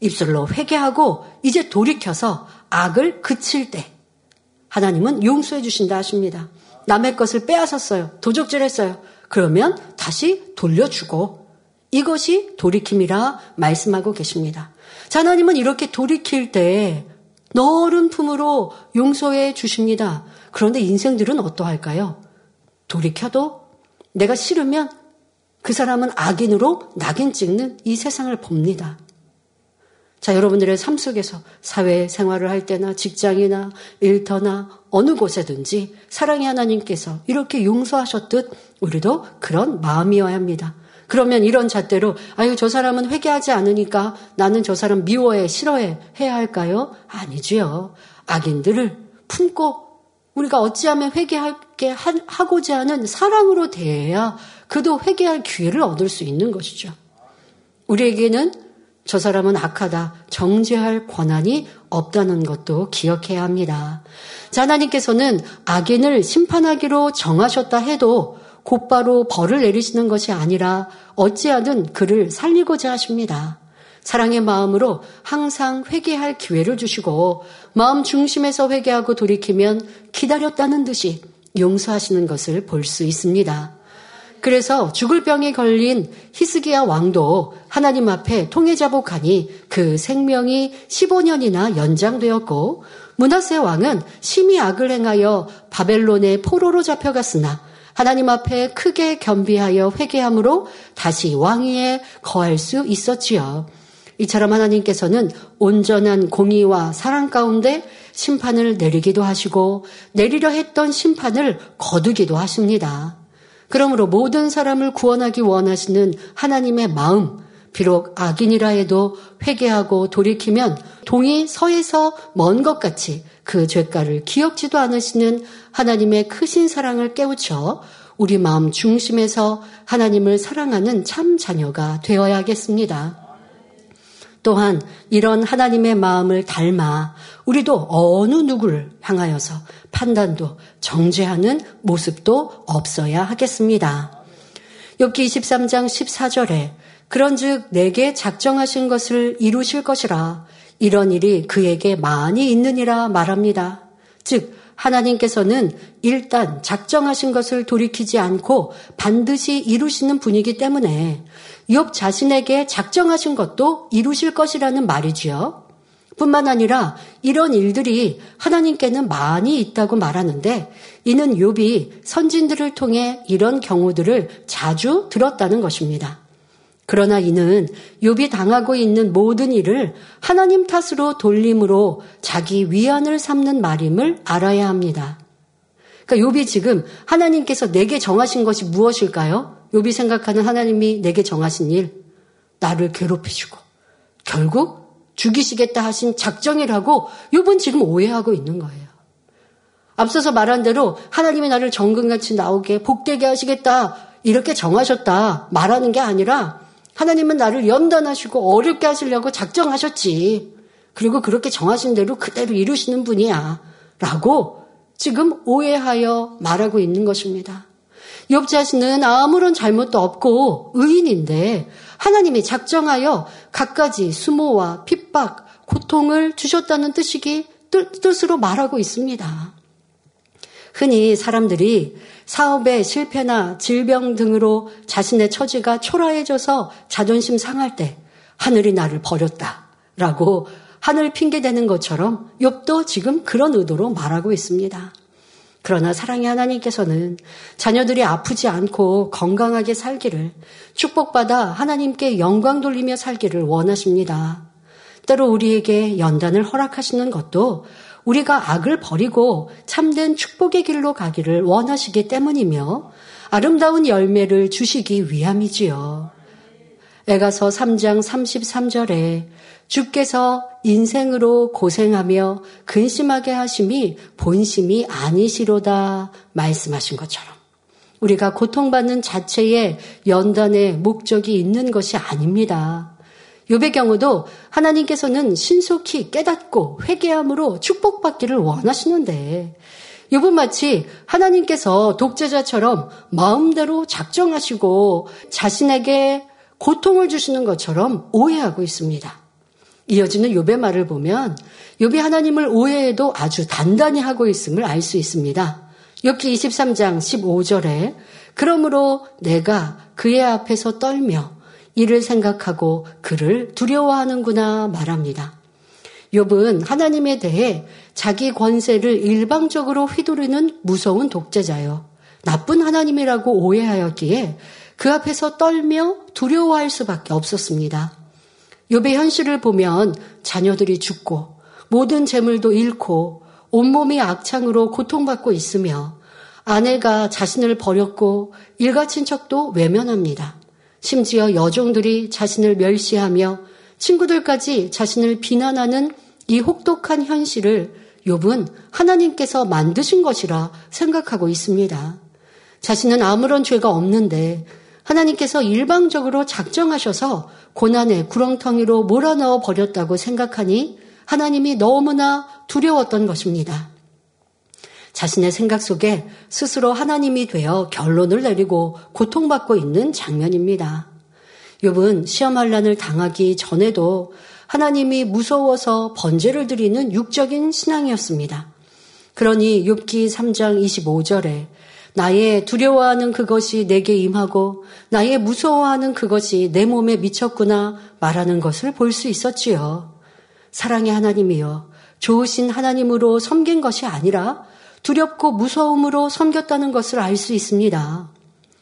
입술로 회개하고 이제 돌이켜서 악을 그칠 때 하나님은 용서해 주신다 하십니다. 남의 것을 빼앗았어요. 도적질 했어요. 그러면 다시 돌려주고 이것이 돌이킴이라 말씀하고 계십니다. 자, 하나님은 이렇게 돌이킬 때 너른 품으로 용서해 주십니다. 그런데 인생들은 어떠할까요? 돌이켜도 내가 싫으면 그 사람은 악인으로 낙인 찍는 이 세상을 봅니다. 자, 여러분들의 삶 속에서 사회 생활을 할 때나 직장이나 일터나 어느 곳에든지 사랑의 하나님께서 이렇게 용서하셨듯 우리도 그런 마음이어야 합니다. 그러면 이런 잣대로 아유 저 사람은 회개하지 않으니까 나는 저 사람 미워해 싫어해 해야 할까요? 아니지요. 악인들을 품고 우리가 어찌하면 회개하게 하고자 하는 사랑으로 대해야 그도 회개할 기회를 얻을 수 있는 것이죠. 우리에게는 저 사람은 악하다, 정죄할 권한이 없다는 것도 기억해야 합니다. 자, 하나님께서는 악인을 심판하기로 정하셨다 해도 곧바로 벌을 내리시는 것이 아니라 어찌하든 그를 살리고자 하십니다. 사랑의 마음으로 항상 회개할 기회를 주시고 마음 중심에서 회개하고 돌이키면 기다렸다는 듯이 용서하시는 것을 볼 수 있습니다. 그래서 죽을 병에 걸린 히스기야 왕도 하나님 앞에 통해자복하니 그 생명이 15년이나 연장되었고 문하세 왕은 심히 악을 행하여 바벨론의 포로로 잡혀갔으나 하나님 앞에 크게 겸비하여 회개함으로 다시 왕위에 거할 수 있었지요. 이처럼 하나님께서는 온전한 공의와 사랑 가운데 심판을 내리기도 하시고 내리려 했던 심판을 거두기도 하십니다. 그러므로 모든 사람을 구원하기 원하시는 하나님의 마음, 비록 악인이라 해도 회개하고 돌이키면 동이 서에서 먼 것 같이 그 죄가를 기억지도 않으시는 하나님의 크신 사랑을 깨우쳐 우리 마음 중심에서 하나님을 사랑하는 참 자녀가 되어야겠습니다. 또한 이런 하나님의 마음을 닮아 우리도 어느 누구를 향하여서 판단도 정죄하는 모습도 없어야 하겠습니다. 욥기 23장 14절에 그런즉 내게 작정하신 것을 이루실 것이라 이런 일이 그에게 많이 있느니라 말합니다. 즉 하나님께서는 일단 작정하신 것을 돌이키지 않고 반드시 이루시는 분이기 때문에 욥 자신에게 작정하신 것도 이루실 것이라는 말이지요. 뿐만 아니라 이런 일들이 하나님께는 많이 있다고 말하는데 이는 욥이 선진들을 통해 이런 경우들을 자주 들었다는 것입니다. 그러나 이는 욥이 당하고 있는 모든 일을 하나님 탓으로 돌림으로 자기 위안을 삼는 말임을 알아야 합니다. 그러니까 욥이 지금 하나님께서 내게 정하신 것이 무엇일까요? 욥이 생각하는 하나님이 내게 정하신 일, 나를 괴롭히시고 결국 죽이시겠다 하신 작정이라고 욥은 지금 오해하고 있는 거예요. 앞서서 말한 대로 하나님이 나를 정금같이 나오게 복되게 하시겠다 이렇게 정하셨다 말하는 게 아니라 하나님은 나를 연단하시고 어렵게 하시려고 작정하셨지. 그리고 그렇게 정하신 대로 그대로 이루시는 분이야. 라고 지금 오해하여 말하고 있는 것입니다. 욥 자신은 아무런 잘못도 없고 의인인데 하나님이 작정하여 갖가지 수모와 핍박, 고통을 주셨다는 뜻이기 뜻으로 말하고 있습니다. 흔히 사람들이 사업의 실패나 질병 등으로 자신의 처지가 초라해져서 자존심 상할 때 하늘이 나를 버렸다라고 하늘 핑계대는 것처럼 욥도 지금 그런 의도로 말하고 있습니다. 그러나 사랑의 하나님께서는 자녀들이 아프지 않고 건강하게 살기를 축복받아 하나님께 영광 돌리며 살기를 원하십니다. 때로 우리에게 연단을 허락하시는 것도 우리가 악을 버리고 참된 축복의 길로 가기를 원하시기 때문이며 아름다운 열매를 주시기 위함이지요. 에가서 3장 33절에 주께서 인생으로 고생하며 근심하게 하심이 본심이 아니시로다 말씀하신 것처럼 우리가 고통받는 자체에 연단의 목적이 있는 것이 아닙니다. 욥의 경우도 하나님께서는 신속히 깨닫고 회개함으로 축복받기를 원하시는데 욥은 마치 하나님께서 독재자처럼 마음대로 작정하시고 자신에게 고통을 주시는 것처럼 오해하고 있습니다. 이어지는 욥의 말을 보면 욥이 하나님을 오해해도 아주 단단히 하고 있음을 알 수 있습니다. 욥기 23장 15절에 그러므로 내가 그의 앞에서 떨며 이를 생각하고 그를 두려워하는구나 말합니다. 욥은 하나님에 대해 자기 권세를 일방적으로 휘두르는 무서운 독재자요. 나쁜 하나님이라고 오해하였기에 그 앞에서 떨며 두려워할 수밖에 없었습니다. 욥의 현실을 보면 자녀들이 죽고 모든 재물도 잃고 온몸이 악창으로 고통받고 있으며 아내가 자신을 버렸고 일가 친척도 외면합니다. 심지어 여종들이 자신을 멸시하며 친구들까지 자신을 비난하는 이 혹독한 현실을 욥은 하나님께서 만드신 것이라 생각하고 있습니다. 자신은 아무런 죄가 없는데 하나님께서 일방적으로 작정하셔서 고난의 구렁텅이로 몰아넣어 버렸다고 생각하니 하나님이 너무나 두려웠던 것입니다. 자신의 생각 속에 스스로 하나님이 되어 결론을 내리고 고통받고 있는 장면입니다. 욥은 시험한란을 당하기 전에도 하나님이 무서워서 번제를 드리는 육적인 신앙이었습니다. 그러니 욥기 3장 25절에 나의 두려워하는 그것이 내게 임하고 나의 무서워하는 그것이 내 몸에 미쳤구나 말하는 것을 볼 수 있었지요. 사랑의 하나님이여 좋으신 하나님으로 섬긴 것이 아니라 두렵고 무서움으로 섬겼다는 것을 알 수 있습니다.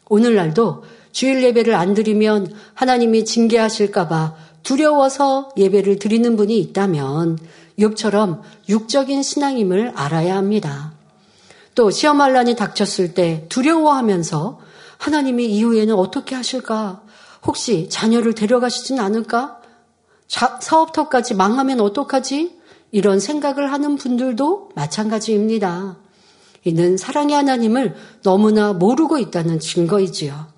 오늘날도 주일 예배를 안 드리면 하나님이 징계하실까봐 두려워서 예배를 드리는 분이 있다면 욥처럼 육적인 신앙임을 알아야 합니다. 또 시험한란이 닥쳤을 때 두려워하면서 하나님이 이후에는 어떻게 하실까? 혹시 자녀를 데려가시진 않을까? 자, 사업터까지 망하면 어떡하지? 이런 생각을 하는 분들도 마찬가지입니다. 이는 사랑의 하나님을 너무나 모르고 있다는 증거이지요.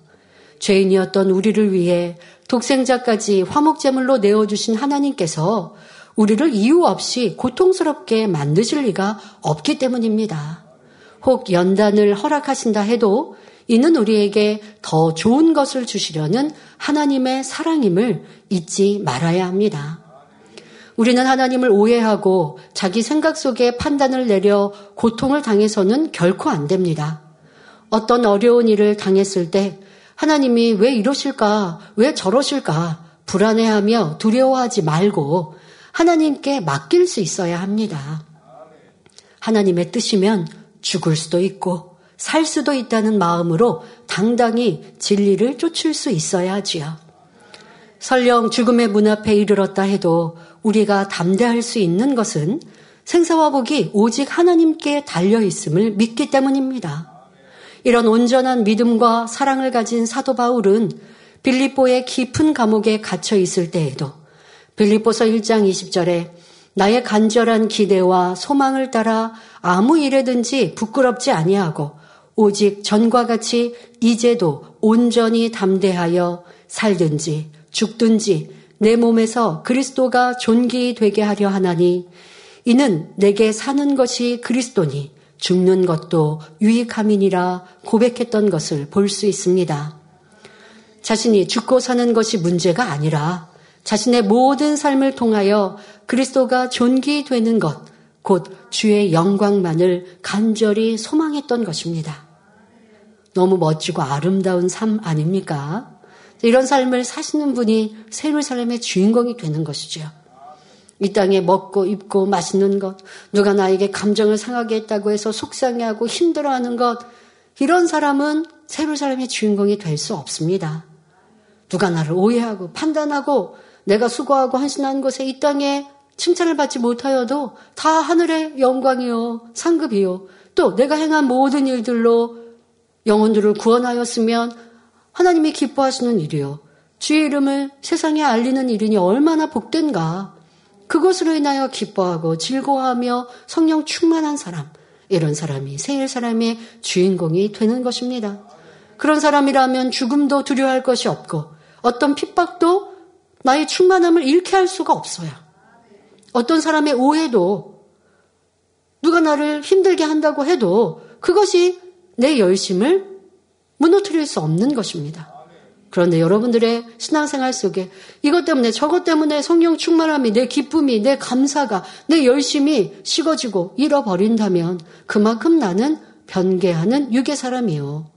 죄인이었던 우리를 위해 독생자까지 화목제물로 내어주신 하나님께서 우리를 이유 없이 고통스럽게 만드실 리가 없기 때문입니다. 혹 연단을 허락하신다 해도 이는 우리에게 더 좋은 것을 주시려는 하나님의 사랑임을 잊지 말아야 합니다. 우리는 하나님을 오해하고 자기 생각 속에 판단을 내려 고통을 당해서는 결코 안 됩니다. 어떤 어려운 일을 당했을 때 하나님이 왜 이러실까? 왜 저러실까? 불안해하며 두려워하지 말고 하나님께 맡길 수 있어야 합니다. 하나님의 뜻이면 죽을 수도 있고 살 수도 있다는 마음으로 당당히 진리를 쫓을 수 있어야 하지요. 설령 죽음의 문 앞에 이르렀다 해도 우리가 담대할 수 있는 것은 생사와 복이 오직 하나님께 달려 있음을 믿기 때문입니다. 이런 온전한 믿음과 사랑을 가진 사도 바울은 빌립보의 깊은 감옥에 갇혀 있을 때에도 빌립보서 1장 20절에 나의 간절한 기대와 소망을 따라 아무 일에든지 부끄럽지 아니하고 오직 전과 같이 이제도 온전히 담대하여 살든지 죽든지 내 몸에서 그리스도가 존귀 되게 하려 하나니 이는 내게 사는 것이 그리스도니 죽는 것도 유익함이니라 고백했던 것을 볼 수 있습니다. 자신이 죽고 사는 것이 문제가 아니라 자신의 모든 삶을 통하여 그리스도가 존귀되는 것, 곧 주의 영광만을 간절히 소망했던 것입니다. 너무 멋지고 아름다운 삶 아닙니까? 이런 삶을 사시는 분이 세루살렘의 주인공이 되는 것이죠. 이 땅에 먹고 입고 맛있는 것, 누가 나에게 감정을 상하게 했다고 해서 속상해하고 힘들어하는 것, 이런 사람은 세루살렘의 주인공이 될 수 없습니다. 누가 나를 오해하고 판단하고 내가 수고하고 헌신한 것에 이 땅에 칭찬을 받지 못하여도 다 하늘의 영광이요, 상급이요. 또 내가 행한 모든 일들로 영혼들을 구원하였으면 하나님이 기뻐하시는 일이요. 주의 이름을 세상에 알리는 일이니 얼마나 복된가. 그것으로 인하여 기뻐하고 즐거워하며 성령 충만한 사람, 이런 사람이 생일 사람의 주인공이 되는 것입니다. 그런 사람이라면 죽음도 두려워할 것이 없고 어떤 핍박도 나의 충만함을 잃게 할 수가 없어요. 어떤 사람의 오해도 누가 나를 힘들게 한다고 해도 그것이 내 열심을 무너뜨릴 수 없는 것입니다. 그런데 여러분들의 신앙생활 속에 이것 때문에 저것 때문에 성령 충만함이 내 기쁨이 내 감사가 내 열심이 식어지고 잃어버린다면 그만큼 나는 변개하는 유괴 사람이요.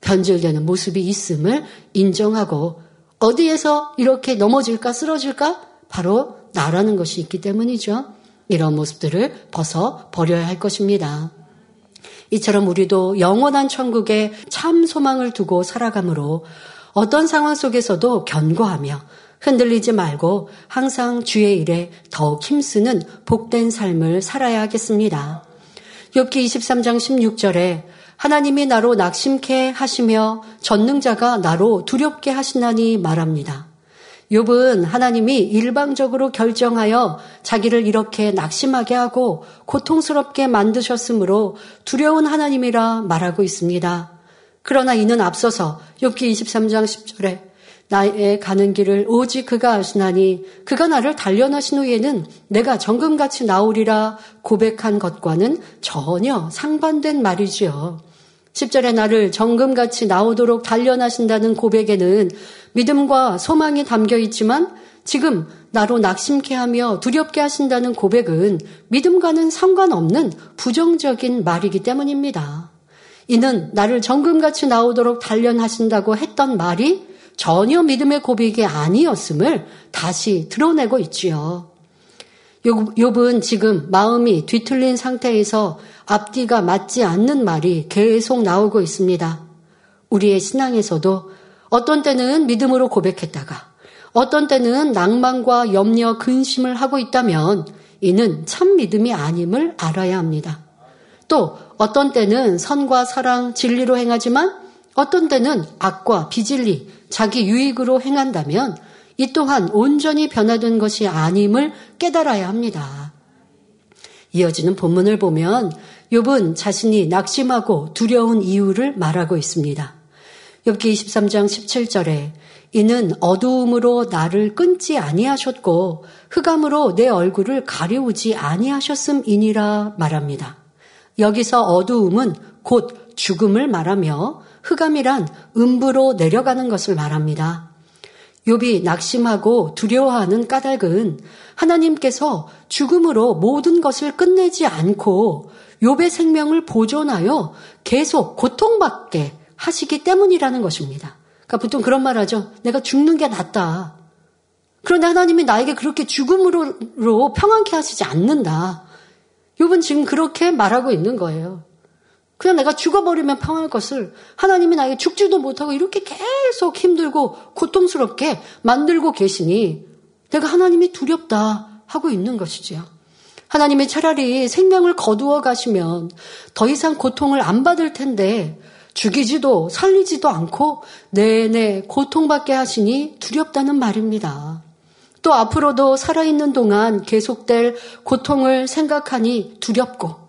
변질되는 모습이 있음을 인정하고 어디에서 이렇게 넘어질까 쓰러질까 바로 나라는 것이 있기 때문이죠. 이런 모습들을 벗어 버려야 할 것입니다. 이처럼 우리도 영원한 천국에 참 소망을 두고 살아가므로 어떤 상황 속에서도 견고하며 흔들리지 말고 항상 주의 일에 더욱 힘쓰는 복된 삶을 살아야 하겠습니다. 욥기 23장 16절에 하나님이 나로 낙심케 하시며 전능자가 나로 두렵게 하시나니 말합니다. 욥은 하나님이 일방적으로 결정하여 자기를 이렇게 낙심하게 하고 고통스럽게 만드셨으므로 두려운 하나님이라 말하고 있습니다. 그러나 이는 앞서서 욥기 23장 10절에 나의 가는 길을 오직 그가 아시나니 그가 나를 단련하신 후에는 내가 정금같이 나오리라 고백한 것과는 전혀 상반된 말이지요. 10절에 나를 정금같이 나오도록 단련하신다는 고백에는 믿음과 소망이 담겨 있지만 지금 나로 낙심케 하며 두렵게 하신다는 고백은 믿음과는 상관없는 부정적인 말이기 때문입니다. 이는 나를 정금같이 나오도록 단련하신다고 했던 말이 전혀 믿음의 고백이 아니었음을 다시 드러내고 있지요. 욥은 지금 마음이 뒤틀린 상태에서 앞뒤가 맞지 않는 말이 계속 나오고 있습니다. 우리의 신앙에서도 어떤 때는 믿음으로 고백했다가 어떤 때는 낭만과 염려, 근심을 하고 있다면 이는 참 믿음이 아님을 알아야 합니다. 또 어떤 때는 선과 사랑, 진리로 행하지만 어떤 때는 악과 비진리, 자기 유익으로 행한다면 이 또한 온전히 변화된 것이 아님을 깨달아야 합니다. 이어지는 본문을 보면 욥은 자신이 낙심하고 두려운 이유를 말하고 있습니다. 욥기 23장 17절에 이는 어두움으로 나를 끊지 아니하셨고 흑암으로 내 얼굴을 가려우지 아니하셨음이니라 말합니다. 여기서 어두움은 곧 죽음을 말하며 흑암이란 음부로 내려가는 것을 말합니다. 욥이 낙심하고 두려워하는 까닭은 하나님께서 죽음으로 모든 것을 끝내지 않고 욥의 생명을 보존하여 계속 고통받게 하시기 때문이라는 것입니다. 그러니까 보통 그런 말 하죠. 내가 죽는 게 낫다. 그런데 하나님이 나에게 그렇게 죽음으로 평안케 하시지 않는다. 욥은 지금 그렇게 말하고 있는 거예요. 그냥 내가 죽어버리면 평할 것을 하나님이 나에게 죽지도 못하고 이렇게 계속 힘들고 고통스럽게 만들고 계시니 내가 하나님이 두렵다 하고 있는 것이지요. 하나님이 차라리 생명을 거두어 가시면 더 이상 고통을 안 받을 텐데 죽이지도 살리지도 않고 내내 고통받게 하시니 두렵다는 말입니다. 또 앞으로도 살아있는 동안 계속될 고통을 생각하니 두렵고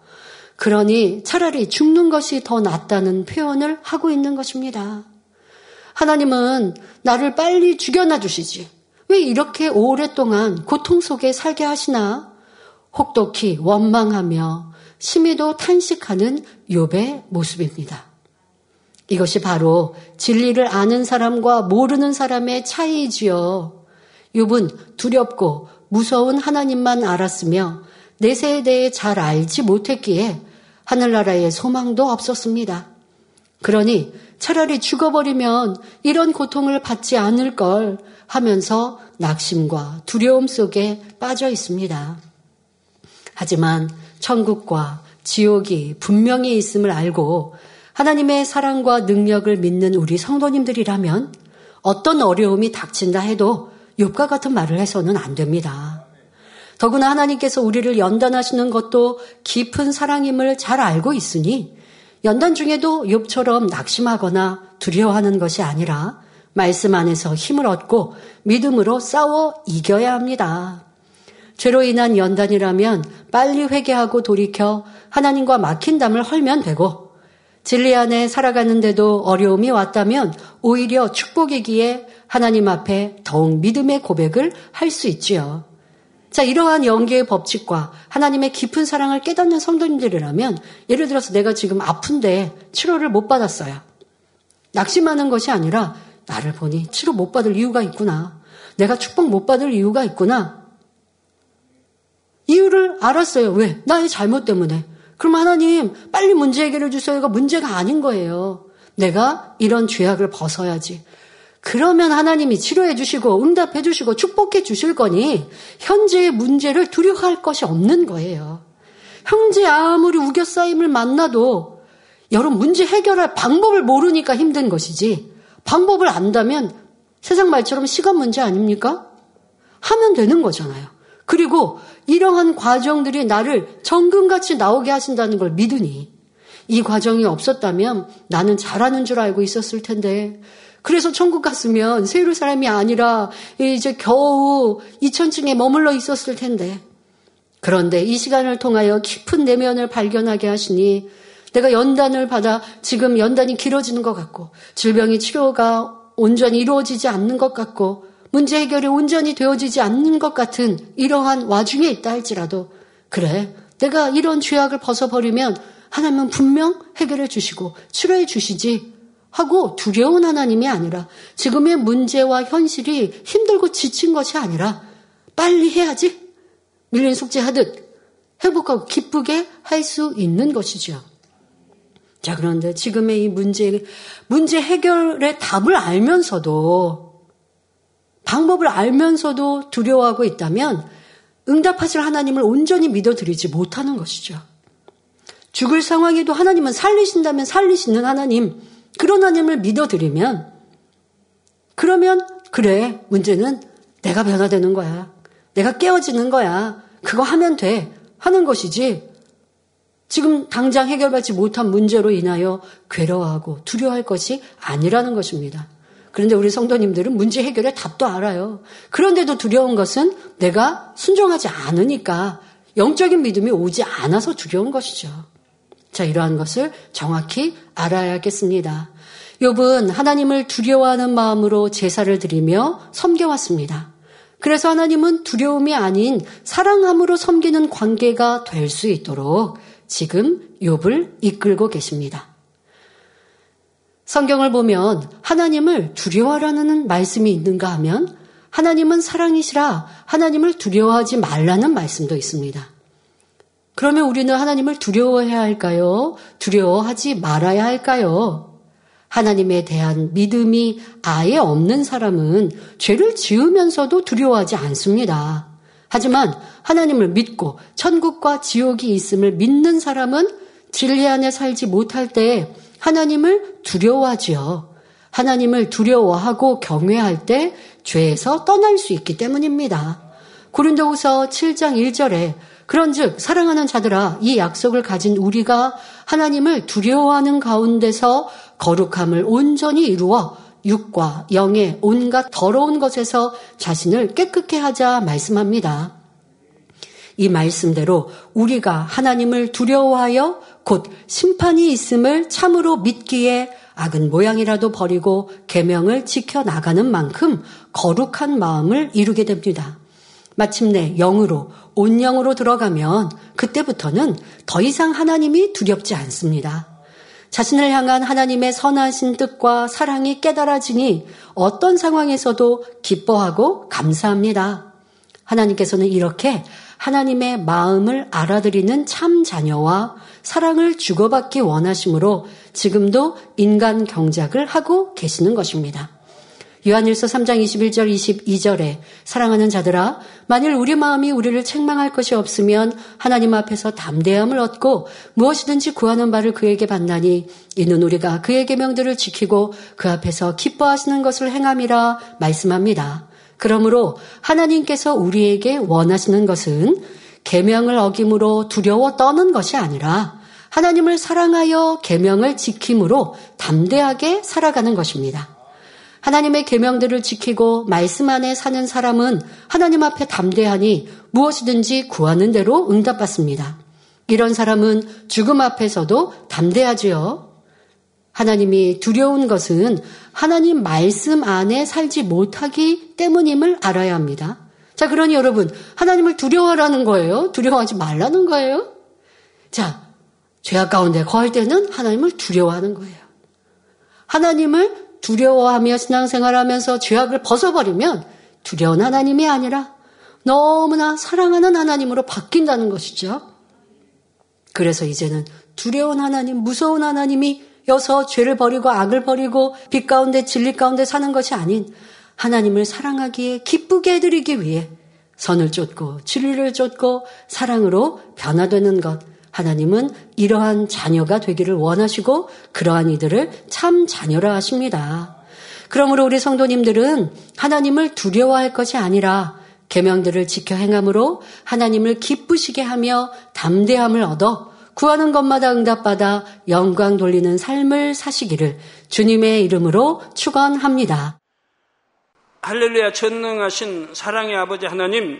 그러니 차라리 죽는 것이 더 낫다는 표현을 하고 있는 것입니다. 하나님은 나를 빨리 죽여놔 주시지. 왜 이렇게 오랫동안 고통 속에 살게 하시나? 혹독히 원망하며 심히도 탄식하는 욥의 모습입니다. 이것이 바로 진리를 아는 사람과 모르는 사람의 차이지요. 욥은 두렵고 무서운 하나님만 알았으며 내세에 대해 잘 알지 못했기에 하늘나라에 소망도 없었습니다. 그러니 차라리 죽어버리면 이런 고통을 받지 않을 걸 하면서 낙심과 두려움 속에 빠져 있습니다. 하지만 천국과 지옥이 분명히 있음을 알고 하나님의 사랑과 능력을 믿는 우리 성도님들이라면 어떤 어려움이 닥친다 해도 욕과 같은 말을 해서는 안 됩니다. 더구나 하나님께서 우리를 연단하시는 것도 깊은 사랑임을 잘 알고 있으니 연단 중에도 욥처럼 낙심하거나 두려워하는 것이 아니라 말씀 안에서 힘을 얻고 믿음으로 싸워 이겨야 합니다. 죄로 인한 연단이라면 빨리 회개하고 돌이켜 하나님과 막힌 담을 헐면 되고 진리 안에 살아가는데도 어려움이 왔다면 오히려 축복이기에 하나님 앞에 더욱 믿음의 고백을 할 수 있지요. 자, 이러한 연계의 법칙과 하나님의 깊은 사랑을 깨닫는 성도님들이라면 예를 들어서 내가 지금 아픈데 치료를 못 받았어요. 낙심하는 것이 아니라 나를 보니 치료 못 받을 이유가 있구나. 내가 축복 못 받을 이유가 있구나. 이유를 알았어요. 왜? 나의 잘못 때문에. 그럼 하나님 빨리 문제 해결해 주세요가 문제가 아닌 거예요. 내가 이런 죄악을 벗어야지. 그러면 하나님이 치료해 주시고 응답해 주시고 축복해 주실 거니 현재의 문제를 두려워할 것이 없는 거예요. 형제 아무리 우겨싸임을 만나도 여러분 문제 해결할 방법을 모르니까 힘든 것이지 방법을 안다면 세상 말처럼 시간 문제 아닙니까? 하면 되는 거잖아요. 그리고 이러한 과정들이 나를 정금같이 나오게 하신다는 걸 믿으니 이 과정이 없었다면 나는 잘하는 줄 알고 있었을 텐데 그래서 천국 갔으면 세율 사람이 아니라 이제 겨우 2천층에 머물러 있었을 텐데. 그런데 이 시간을 통하여 깊은 내면을 발견하게 하시니 내가 연단을 받아 지금 연단이 길어지는 것 같고 질병의 치료가 온전히 이루어지지 않는 것 같고 문제 해결이 온전히 되어지지 않는 것 같은 이러한 와중에 있다 할지라도 그래 내가 이런 죄악을 벗어버리면 하나님은 분명 해결해 주시고 치료해 주시지 하고 두려운 하나님이 아니라 지금의 문제와 현실이 힘들고 지친 것이 아니라 빨리 해야지 밀린 숙제하듯 행복하고 기쁘게 할 수 있는 것이죠. 자, 그런데 지금의 이 문제, 문제 해결의 답을 알면서도 방법을 알면서도 두려워하고 있다면 응답하실 하나님을 온전히 믿어드리지 못하는 것이죠. 죽을 상황에도 하나님은 살리신다면 살리시는 하나님, 그런 하나님을 믿어드리면 그러면 그래 문제는 내가 변화되는 거야. 내가 깨어지는 거야. 그거 하면 돼. 하는 것이지. 지금 당장 해결받지 못한 문제로 인하여 괴로워하고 두려워할 것이 아니라는 것입니다. 그런데 우리 성도님들은 문제 해결의 답도 알아요. 그런데도 두려운 것은 내가 순종하지 않으니까 영적인 믿음이 오지 않아서 두려운 것이죠. 자, 이러한 것을 정확히 알아야겠습니다. 욥은 하나님을 두려워하는 마음으로 제사를 드리며 섬겨왔습니다. 그래서 하나님은 두려움이 아닌 사랑함으로 섬기는 관계가 될 수 있도록 지금 욥을 이끌고 계십니다. 성경을 보면 하나님을 두려워하라는 말씀이 있는가 하면 하나님은 사랑이시라 하나님을 두려워하지 말라는 말씀도 있습니다. 그러면 우리는 하나님을 두려워해야 할까요? 두려워하지 말아야 할까요? 하나님에 대한 믿음이 아예 없는 사람은 죄를 지으면서도 두려워하지 않습니다. 하지만 하나님을 믿고 천국과 지옥이 있음을 믿는 사람은 진리 안에 살지 못할 때 하나님을 두려워하지요. 하나님을 두려워하고 경외할 때 죄에서 떠날 수 있기 때문입니다. 고린도후서 7장 1절에 그런즉 사랑하는 자들아 이 약속을 가진 우리가 하나님을 두려워하는 가운데서 거룩함을 온전히 이루어 육과 영의 온갖 더러운 것에서 자신을 깨끗게 하자 말씀합니다. 이 말씀대로 우리가 하나님을 두려워하여 곧 심판이 있음을 참으로 믿기에 악은 모양이라도 버리고 계명을 지켜 나가는 만큼 거룩한 마음을 이루게 됩니다. 마침내 영으로 온 영으로 들어가면 그때부터는 더 이상 하나님이 두렵지 않습니다. 자신을 향한 하나님의 선하신 뜻과 사랑이 깨달아지니 어떤 상황에서도 기뻐하고 감사합니다. 하나님께서는 이렇게 하나님의 마음을 알아들이는 참 자녀와 사랑을 주고받기 원하심으로 지금도 인간 경작을 하고 계시는 것입니다. 요한일서 3장 21절 22절에 사랑하는 자들아 만일 우리 마음이 우리를 책망할 것이 없으면 하나님 앞에서 담대함을 얻고 무엇이든지 구하는 바를 그에게 받나니 이는 우리가 그의 계명들을 지키고 그 앞에서 기뻐하시는 것을 행함이라 말씀합니다. 그러므로 하나님께서 우리에게 원하시는 것은 계명을 어김으로 두려워 떠는 것이 아니라 하나님을 사랑하여 계명을 지킴으로 담대하게 살아가는 것입니다. 하나님의 계명들을 지키고 말씀 안에 사는 사람은 하나님 앞에 담대하니 무엇이든지 구하는 대로 응답받습니다. 이런 사람은 죽음 앞에서도 담대하지요. 하나님이 두려운 것은 하나님 말씀 안에 살지 못하기 때문임을 알아야 합니다. 자, 그러니 여러분, 하나님을 두려워하라는 거예요? 두려워하지 말라는 거예요? 자, 죄악 가운데 거할 때는 하나님을 두려워하는 거예요. 하나님을 두려워하며 신앙생활하면서 죄악을 벗어버리면 두려운 하나님이 아니라 너무나 사랑하는 하나님으로 바뀐다는 것이죠. 그래서 이제는 두려운 하나님, 무서운 하나님이 여서 죄를 버리고 악을 버리고 빛 가운데 진리 가운데 사는 것이 아닌 하나님을 사랑하기에 기쁘게 해드리기 위해 선을 쫓고 진리를 쫓고 사랑으로 변화되는 것. 하나님은 이러한 자녀가 되기를 원하시고 그러한 이들을 참 자녀라 하십니다. 그러므로 우리 성도님들은 하나님을 두려워할 것이 아니라 계명들을 지켜 행함으로 하나님을 기쁘시게 하며 담대함을 얻어 구하는 것마다 응답받아 영광 돌리는 삶을 사시기를 주님의 이름으로 축원합니다. 할렐루야 전능하신 사랑의 아버지 하나님